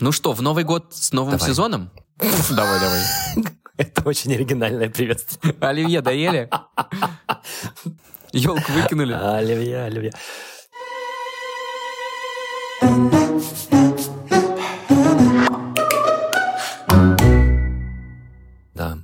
Ну что, в Новый год с новым Давай. сезоном? Давай, давай. Это очень оригинальное приветствие. Оливье доели? Елку выкинули? Оливье, оливье. Да.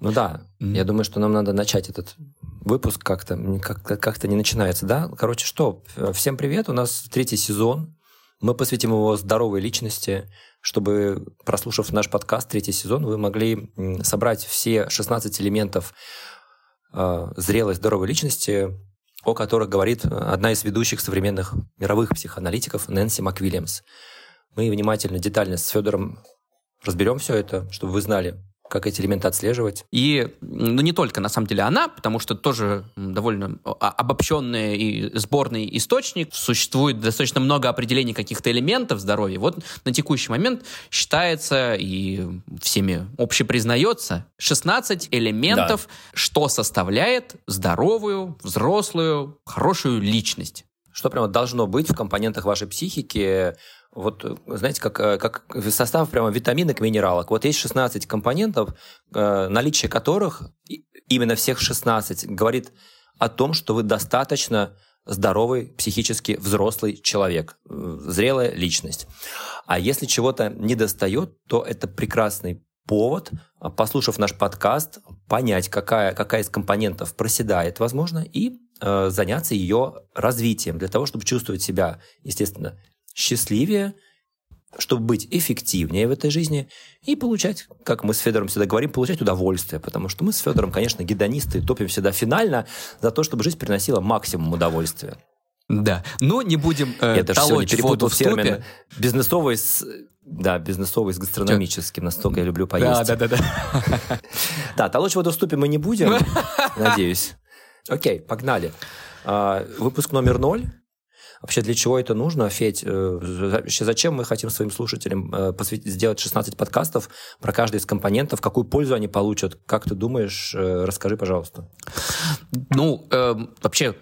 Ну да, я думаю, что нам надо начать этот выпуск как-то, как-то, как-то не начинается, да? Короче, что, всем привет, у нас третий сезон, мы посвятим его здоровой личности, чтобы, прослушав наш подкаст, третий сезон, вы могли собрать все 16 элементов э, зрелой здоровой личности, о которых говорит одна из ведущих современных мировых психоаналитиков Нэнси МакВильямс. Мы внимательно, детально с Федором разберем все это, чтобы вы знали, как эти элементы отслеживать. И ну, не только, на самом деле, она, потому что тоже довольно обобщенный и сборный источник. Существует достаточно много определений каких-то элементов здоровья. Вот на текущий момент считается и всеми общепризнается 16 элементов, да. что составляет здоровую, взрослую, хорошую личность. Что прямо должно быть в компонентах вашей психики, вот, знаете, как, э, как состав прямо витаминок, минералок. Вот есть 16 компонентов, э, наличие которых, именно всех 16, говорит о том, что вы достаточно здоровый, психически взрослый человек, э, зрелая личность. А если чего-то не достает, то это прекрасный повод, послушав наш подкаст, понять, какая, какая из компонентов проседает, возможно, и э, заняться ее развитием для того, чтобы чувствовать себя, естественно, счастливее, чтобы быть эффективнее в этой жизни и получать, как мы с Федором всегда говорим, получать удовольствие. Потому что мы с Федором, конечно, гедонисты, топим всегда финально за то, чтобы жизнь приносила максимум удовольствия. Да, но не будем э, Я даже сегодня перепутал термин бизнесовый с... Да, бизнесовый с гастрономическим. Настолько я люблю поесть. Да, да, да. Да, да толочь воду в ступе мы не будем, надеюсь. Окей, погнали. А, выпуск номер ноль. Вообще, для чего это нужно, Федь? Э, вообще, зачем мы хотим своим слушателям э, посвятить, сделать 16 подкастов про каждый из компонентов? Какую пользу они получат? Как ты думаешь? Э, расскажи, пожалуйста. Ну, э, вообще,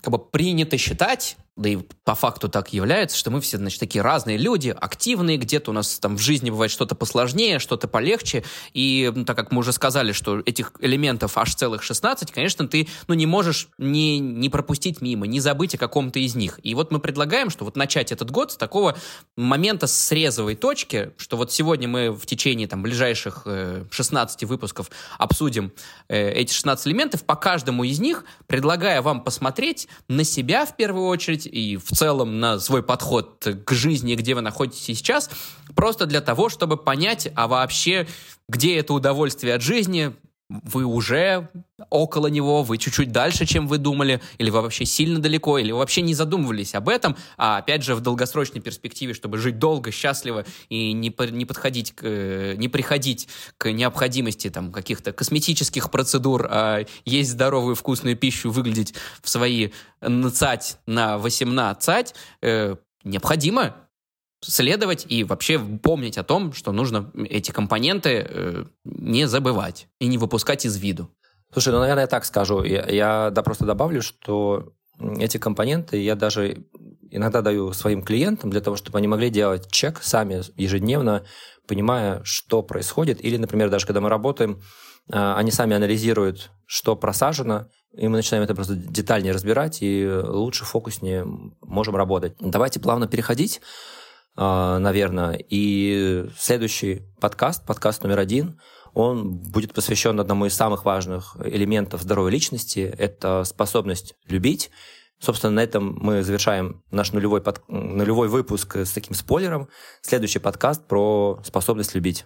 как бы принято считать, да и по факту так является, что мы все, значит, такие разные люди, активные, где-то у нас там в жизни бывает что-то посложнее, что-то полегче, и ну, так как мы уже сказали, что этих элементов аж целых 16, конечно, ты, ну, не можешь не, не пропустить мимо, не забыть о каком-то из них. И вот мы предлагаем, что вот начать этот год с такого момента срезовой точки, что вот сегодня мы в течение там ближайших э, 16 выпусков обсудим э, эти 16 элементов, по каждому из них предлагая вам посмотреть на себя в первую очередь, и в целом на свой подход к жизни, где вы находитесь сейчас, просто для того, чтобы понять, а вообще, где это удовольствие от жизни, вы уже около него, вы чуть-чуть дальше, чем вы думали, или вы вообще сильно далеко, или вы вообще не задумывались об этом, а опять же в долгосрочной перспективе, чтобы жить долго, счастливо и не, не подходить, к, не приходить к необходимости там каких-то косметических процедур, а есть здоровую вкусную пищу, выглядеть в свои нацать на 18, э, необходимо следовать и вообще помнить о том, что нужно эти компоненты э, не забывать и не выпускать из виду. Слушай, ну, наверное, я так скажу. Я, я да, просто добавлю, что эти компоненты я даже иногда даю своим клиентам для того, чтобы они могли делать чек сами ежедневно, понимая, что происходит. Или, например, даже когда мы работаем, э, они сами анализируют, что просажено, и мы начинаем это просто детальнее разбирать, и лучше, фокуснее можем работать. Давайте плавно переходить наверное. И следующий подкаст, подкаст номер один, он будет посвящен одному из самых важных элементов здоровой личности. Это способность любить. Собственно, на этом мы завершаем наш нулевой, под... нулевой выпуск с таким спойлером. Следующий подкаст про способность любить.